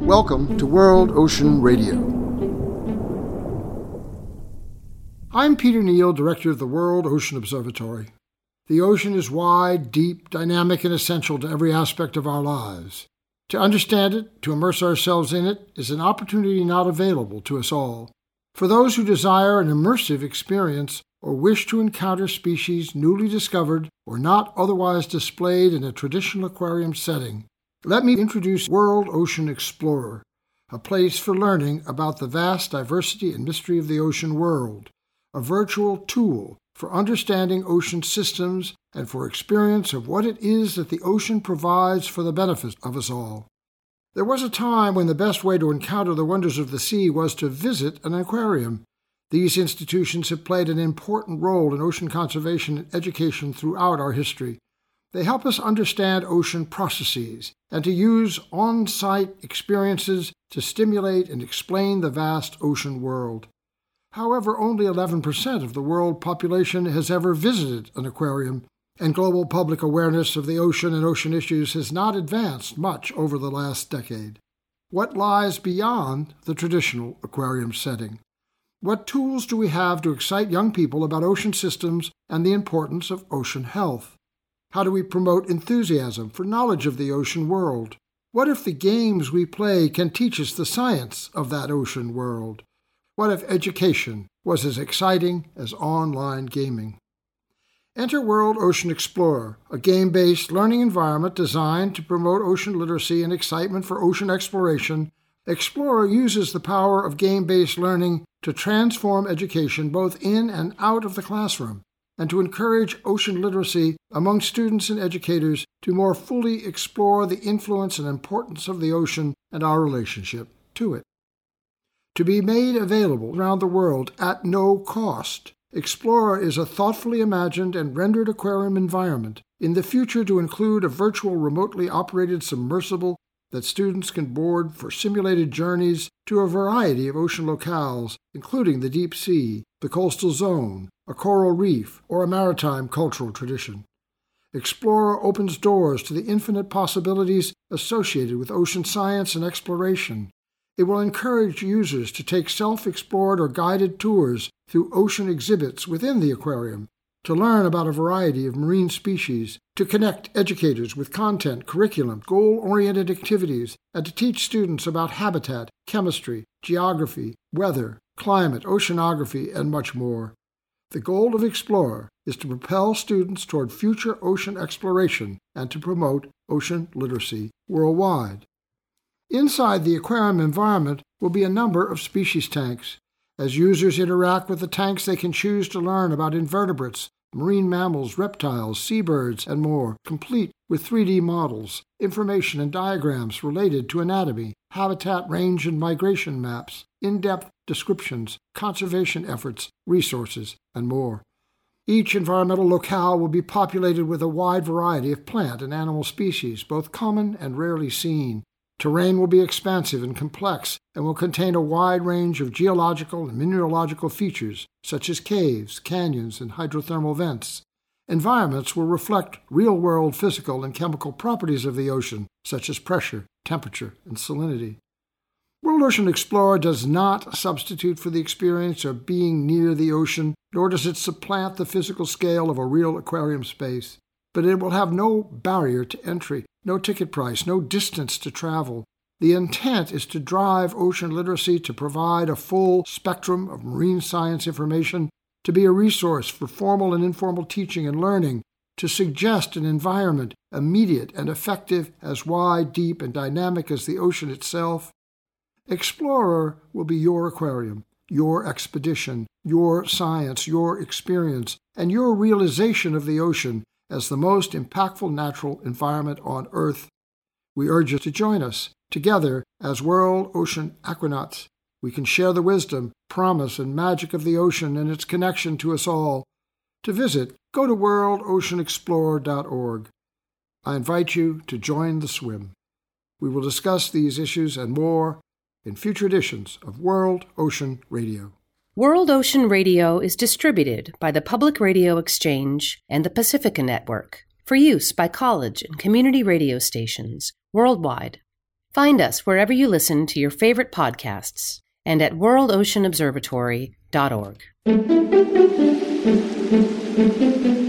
Welcome to World Ocean Radio. I'm Peter Neill, Director of the World Ocean Observatory. The ocean is wide, deep, dynamic, and essential to every aspect of our lives. To understand it, to immerse ourselves in it, is an opportunity not available to us all. For those who desire an immersive experience or wish to encounter species newly discovered or not otherwise displayed in a traditional aquarium setting, let me introduce World Ocean Explorer, a place for learning about the vast diversity and mystery of the ocean world, a virtual tool for understanding ocean systems and for experience of what it is that the ocean provides for the benefit of us all. There was a time when the best way to encounter the wonders of the sea was to visit an aquarium. These institutions have played an important role in ocean conservation and education throughout our history. They help us understand ocean processes and to use on site experiences to stimulate and explain the vast ocean world. However, only 11% of the world population has ever visited an aquarium, and global public awareness of the ocean and ocean issues has not advanced much over the last decade. What lies beyond the traditional aquarium setting? What tools do we have to excite young people about ocean systems and the importance of ocean health? How do we promote enthusiasm for knowledge of the ocean world? What if the games we play can teach us the science of that ocean world? What if education was as exciting as online gaming? Enter World Ocean Explorer, a game based learning environment designed to promote ocean literacy and excitement for ocean exploration. Explorer uses the power of game based learning to transform education both in and out of the classroom and to encourage ocean literacy among students and educators to more fully explore the influence and importance of the ocean and our relationship to it. To be made available around the world at no cost, Explorer is a thoughtfully imagined and rendered aquarium environment, in the future to include a virtual remotely operated submersible that students can board for simulated journeys to a variety of ocean locales, including the deep sea, the coastal zone, a coral reef, or a maritime cultural tradition. Explorer opens doors to the infinite possibilities associated with ocean science and exploration. It will encourage users to take self explored or guided tours through ocean exhibits within the aquarium to learn about a variety of marine species, to connect educators with content, curriculum, goal oriented activities, and to teach students about habitat, chemistry, geography, weather, climate, oceanography, and much more. The goal of Explorer is to propel students toward future ocean exploration and to promote ocean literacy worldwide. Inside the aquarium environment will be a number of species tanks, as users interact with the tanks, they can choose to learn about invertebrates, marine mammals, reptiles, seabirds, and more, complete with 3D models, information and diagrams related to anatomy, habitat range and migration maps, in depth descriptions, conservation efforts, resources, and more. Each environmental locale will be populated with a wide variety of plant and animal species, both common and rarely seen, Terrain will be expansive and complex and will contain a wide range of geological and mineralogical features, such as caves, canyons, and hydrothermal vents. Environments will reflect real world physical and chemical properties of the ocean, such as pressure, temperature, and salinity. World Ocean Explorer does not substitute for the experience of being near the ocean, nor does it supplant the physical scale of a real aquarium space. But it will have no barrier to entry no ticket price, no distance to travel. The intent is to drive ocean literacy to provide a full spectrum of marine science information, to be a resource for formal and informal teaching and learning, to suggest an environment immediate and effective as wide, deep, and dynamic as the ocean itself. Explorer will be your aquarium, your expedition, your science, your experience, and your realization of the ocean as the most impactful natural environment on Earth. We urge you to join us. Together, as World Ocean Aquanauts, we can share the wisdom, promise, and magic of the ocean and its connection to us all. To visit, go to worldoceanexplorer.org. I invite you to join the swim. We will discuss these issues and more in future editions of World Ocean Radio. World Ocean Radio is distributed by the Public Radio Exchange and the Pacifica Network. for use by college and community radio stations worldwide. Find us wherever you listen to your favorite podcasts and at worldoceanobservatory.org.